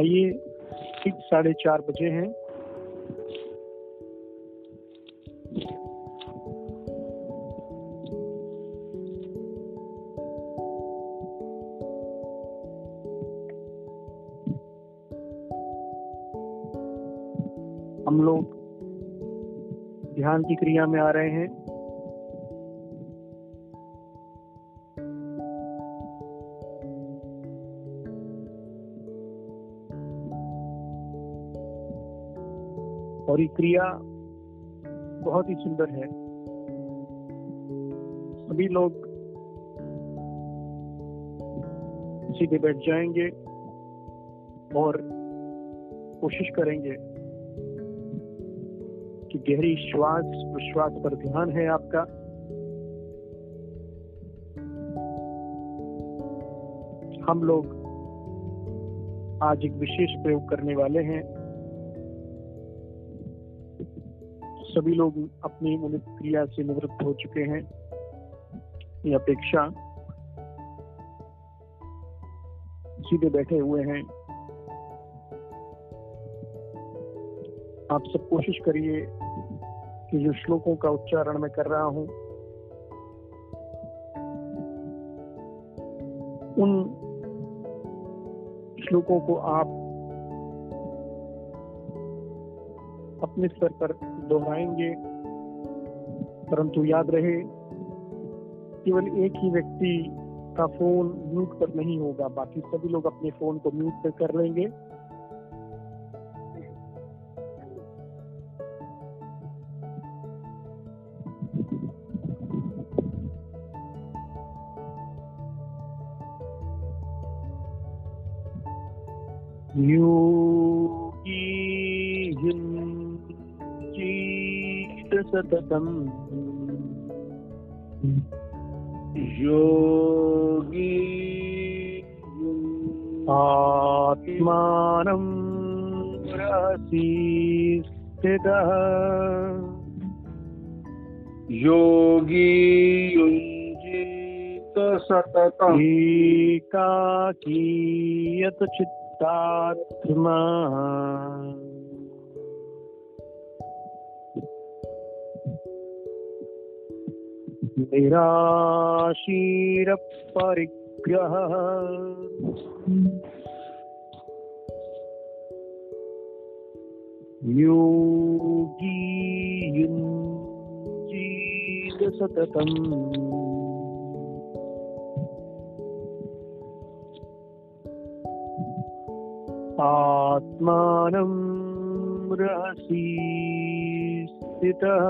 आइए, ठीक साढ़े चार बजे हैं। हम लोग ध्यान की क्रिया में आ रहे हैं। और ये क्रिया बहुत ही सुंदर है। सभी लोग सीधे बैठ जाएँगे और कोशिश करेंगे कि गहरी श्वास, प्रश्वास पर ध्यान है आपका। हम लोग आज एक विशेष प्रयोग करने वाले हैं। सभी लोग अपनी मूलित क्रिया से निवृत्त हो चुके हैं। ये अपेक्षा सीधे बैठे हुए हैं। आप सब कोशिश करिए कि जो श्लोकों का उच्चारण मैं कर रहा हूँ, उन श्लोकों को आप अपने स्तर पर दोहराएँगे। परंतु याद रहे, केवल एक ही व्यक्ति का फ़ोन म्यूट पर नहीं होगा। बाकी सभी लोग अपने फ़ोन को म्यूट पर कर लेंगे। सततम्। योगी आत्मानं रसि स्थितः योगी युञ्जीत सततम्। एकाकीयत चित्तात्मा निराशीरपरिग्रह योगी युञ्जीत सततम्। आत्मानं रहसि स्थितः।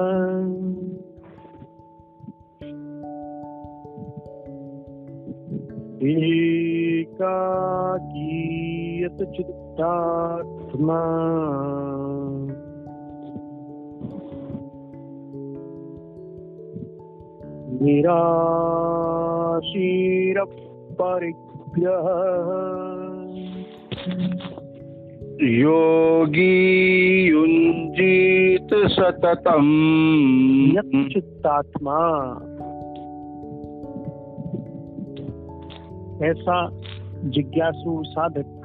एकाकीयत चित्तात्मा निराशीरपरिग्रह योगी युञ्जीत सततम्। यत् चित्तात्मा ऐसा जिज्ञासु साधक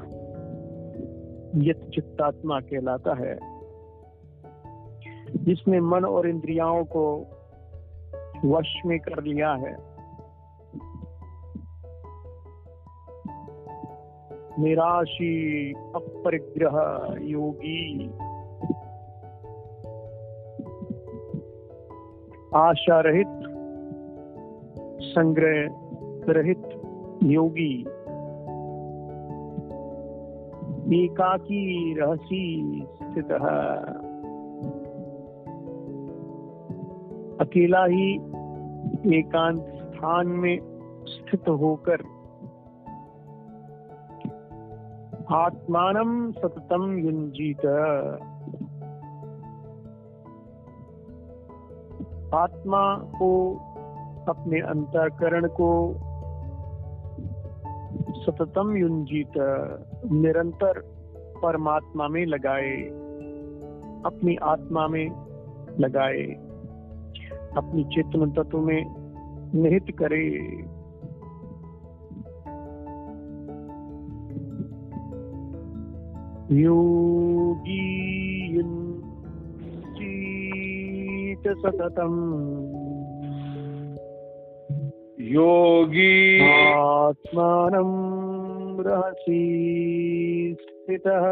चित्तात्मा कहलाता है, जिसने मन और इंद्रियाओं को वश में कर लिया है। निराशी अपरिग्रह योगी। आशा रहित, संग्रह रहित योगी। एकाकी रहसी स्थित। अकेला ही एकांत स्थान में स्थित होकर आत्मानम सततम युंजीत आत्मा को अपने अंतःकरण को सततम युंजीत निरंतर परमात्मा में लगाए, अपनी आत्मा में लगाए, अपनी चेतन तत्व में निहित करे। योगी सततम् योगी। आत्मानं रहसि स्थितः।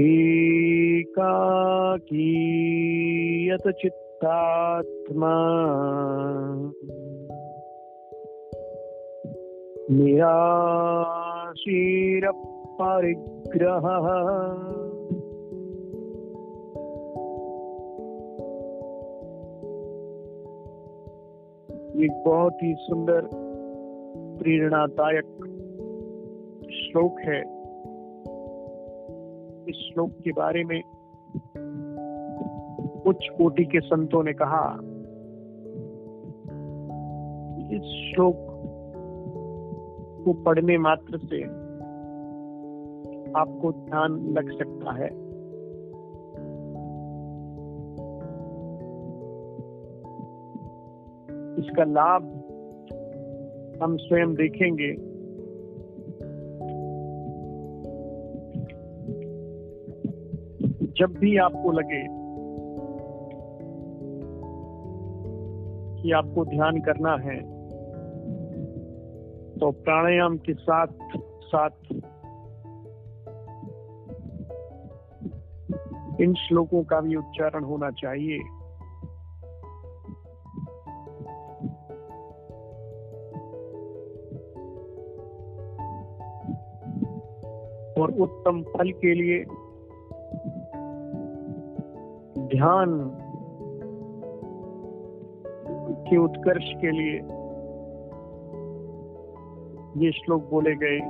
एकाकीयत चित्तात्मा। निराशीरपरिग्रहः। एक बहुत ही सुंदर, प्रेरणादायक श्लोक है। इस श्लोक के बारे में उच्च कोटि के संतों ने कहा, इस श्लोक को पढ़ने मात्र से आपको ध्यान लग सकता है। इसका लाभ हम स्वयं देखेंगे। जब भी आपको लगे कि आपको ध्यान करना है तो प्राणायाम के साथ साथ इन श्लोकों का भी उच्चारण होना चाहिए। और उत्तम फल के लिए ध्यान के उत्कर्ष के लिए ये श्लोक बोले गए।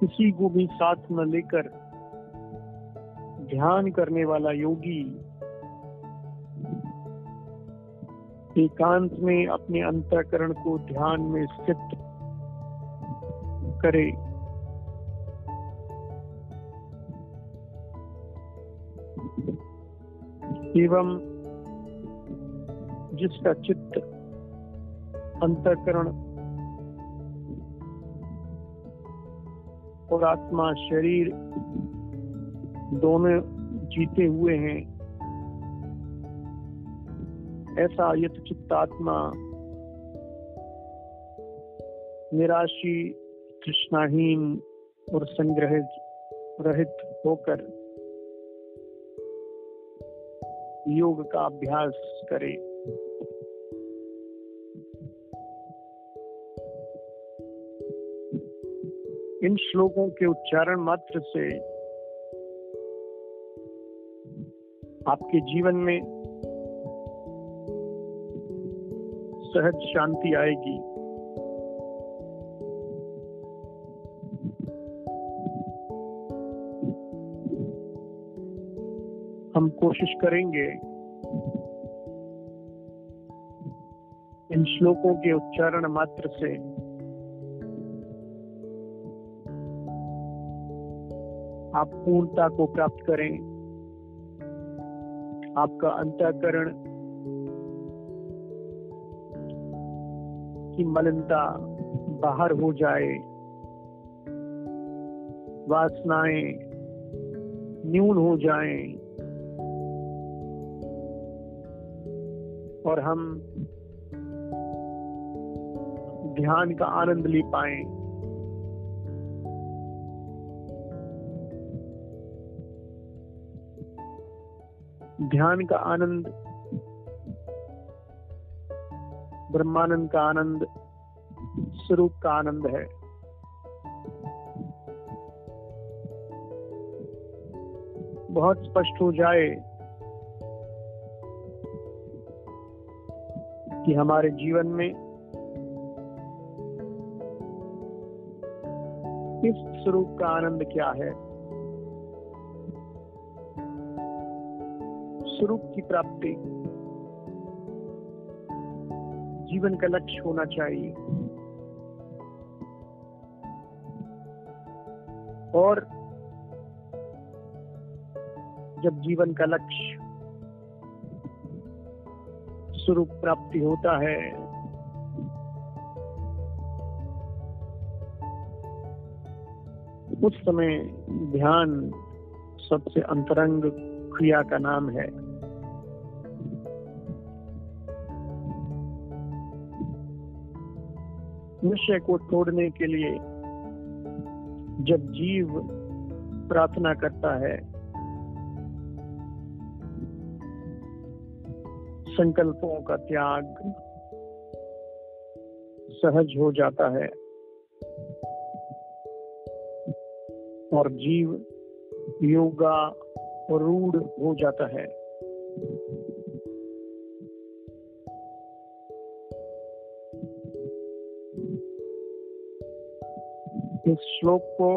किसी को भी साथ न लेकर ध्यान करने वाला योगी एकांत में अपने अंतकरण को ध्यान में स्थित करे। एवं जिसका चित्त अंतकरण और आत्मा, शरीर दोनों जीते हुए हैं ऐसा यथ चित्तात्मा निराशी, तृष्णाहीन और संग्रहित, रहित होकर योग का अभ्यास करे। इन श्लोकों के उच्चारण मात्र से आपके जीवन में सहज शांति आएगी। हम कोशिश करेंगे इन श्लोकों के उच्चारण मात्र से आप पूर्णता को प्राप्त करें। आपका अंतःकरण की मलिनता बाहर हो जाए। वासनाएँ न्यून हो जाएँ। और हम ध्यान का आनंद ले पाए। ध्यान का आनंद ब्रह्मानंद का आनंद स्वरूप का आनंद है। बहुत स्पष्ट हो जाए कि हमारे जीवन में इस स्वरूप का आनंद क्या है? स्वरूप की प्राप्ति जीवन का लक्ष्य होना चाहिए। और जब जीवन का लक्ष्य स्वरूप प्राप्ति होता है, उस समय ध्यान सबसे अंतरंग क्रिया का नाम है। विषय को तोड़ने के लिए जब जीव प्रार्थना करता है, संकल्पों का त्याग सहज हो जाता है और जीव योगा रूढ़ हो जाता है। इस श्लोक को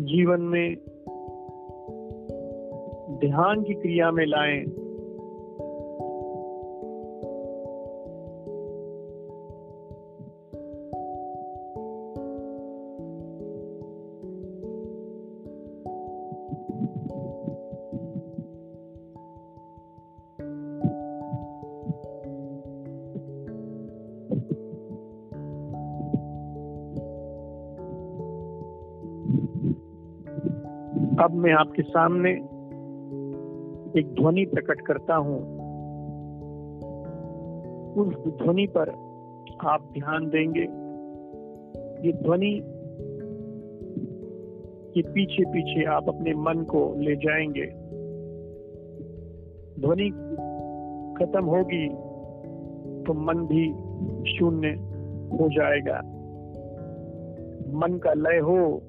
जीवन में ध्यान की क्रिया में लाएँ। अब मैं आपके सामने एक ध्वनि प्रकट करता हूँ। उस ध्वनि पर आप ध्यान देंगे। ये ध्वनि के पीछे पीछे आप अपने मन को ले जाएँगे। ध्वनि खत्म होगी तो मन भी शून्य हो जाएगा। मन का लय हो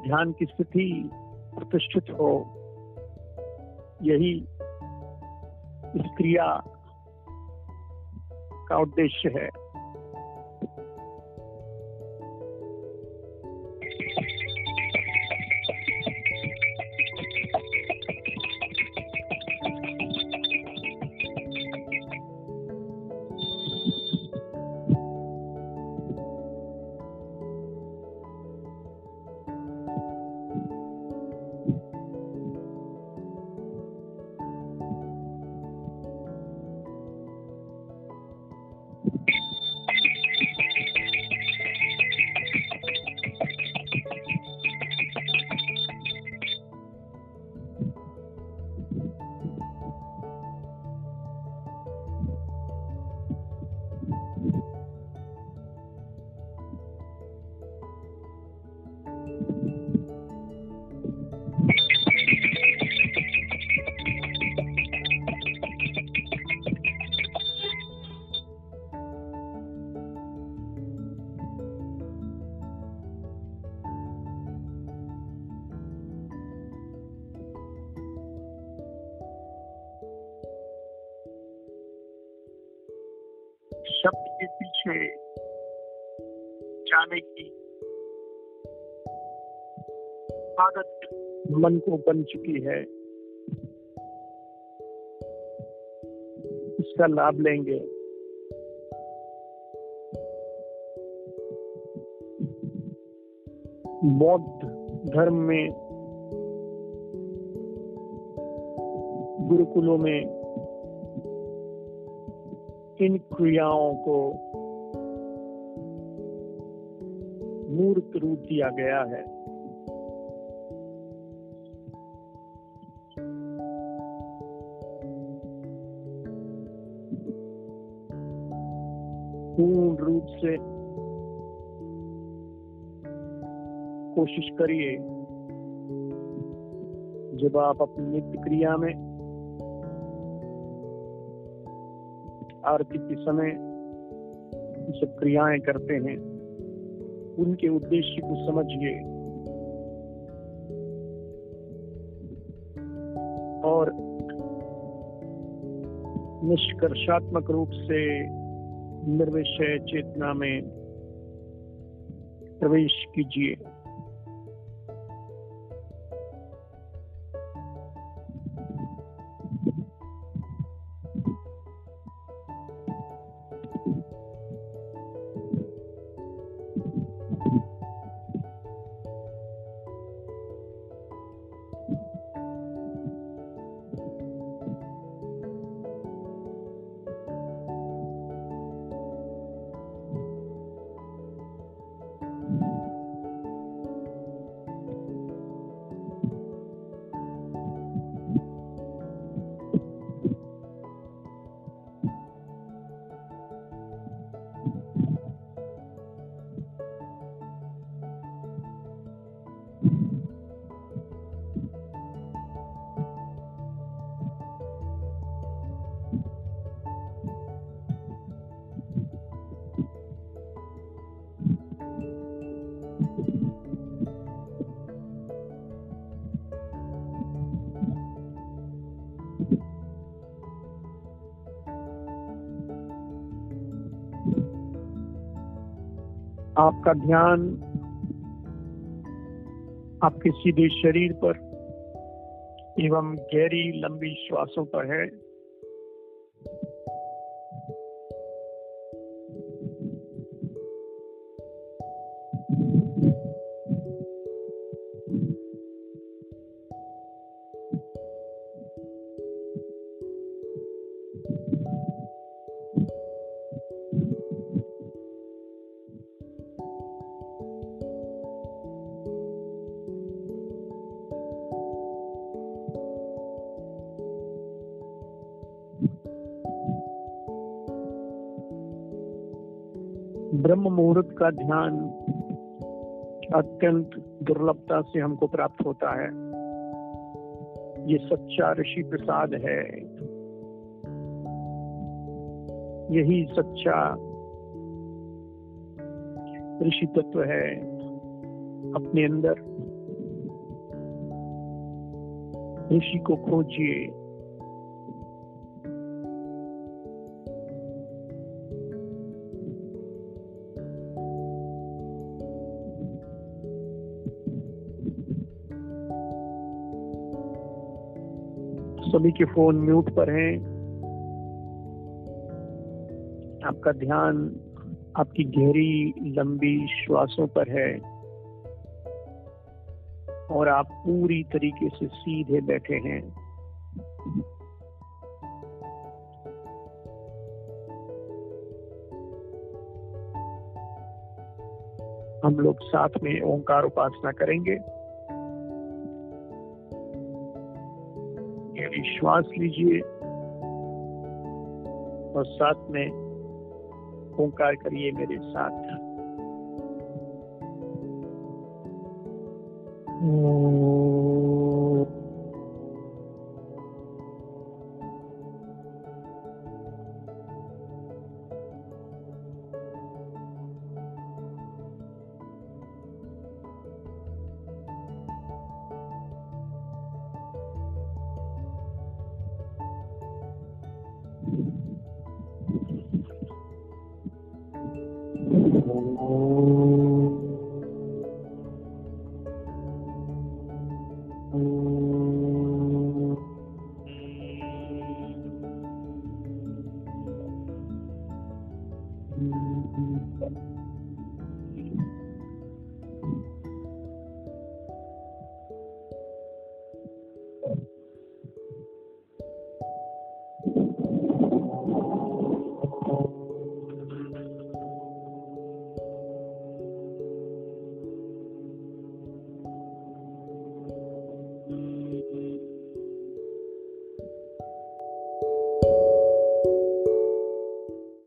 ध्यान की स्थिति प्रतिष्ठित हो यही इस क्रिया का उद्देश्य है। शब्द के पीछे जाने की आदत मन को बन चुकी है। इसका लाभ लेंगे। बौद्ध धर्म में गुरुकुलों में इन क्रियाओं को मूर्त रूप दिया गया है। पूर्ण रूप से कोशिश करिए, जब आप अपनी नित्य क्रिया में आरती के समय सब क्रियाएँ करते हैं। उनके उद्देश्य को समझिए। और निष्कर्षात्मक रूप से निर्विषय चेतना में प्रवेश कीजिए। आपका ध्यान आपके सीधे शरीर पर एवं गहरी लंबी श्वासों पर है। ब्रह्म मुहूर्त का ध्यान अत्यंत दुर्लभता से हमको प्राप्त होता है। ये सच्चा ऋषि प्रसाद है। यही सच्चा ऋषि तत्व है अपने अंदर। ऋषि को खोजिए। सभी के फ़ोन म्यूट पर हैं। आपका ध्यान आपकी गहरी, लंबी श्वासों पर है। और आप पूरी तरीके से सीधे बैठे हैं। हम लोग साथ में ओंकार उपासना करेंगे। श्वास लीजिए और साथ में ओंकार करिए मेरे साथ।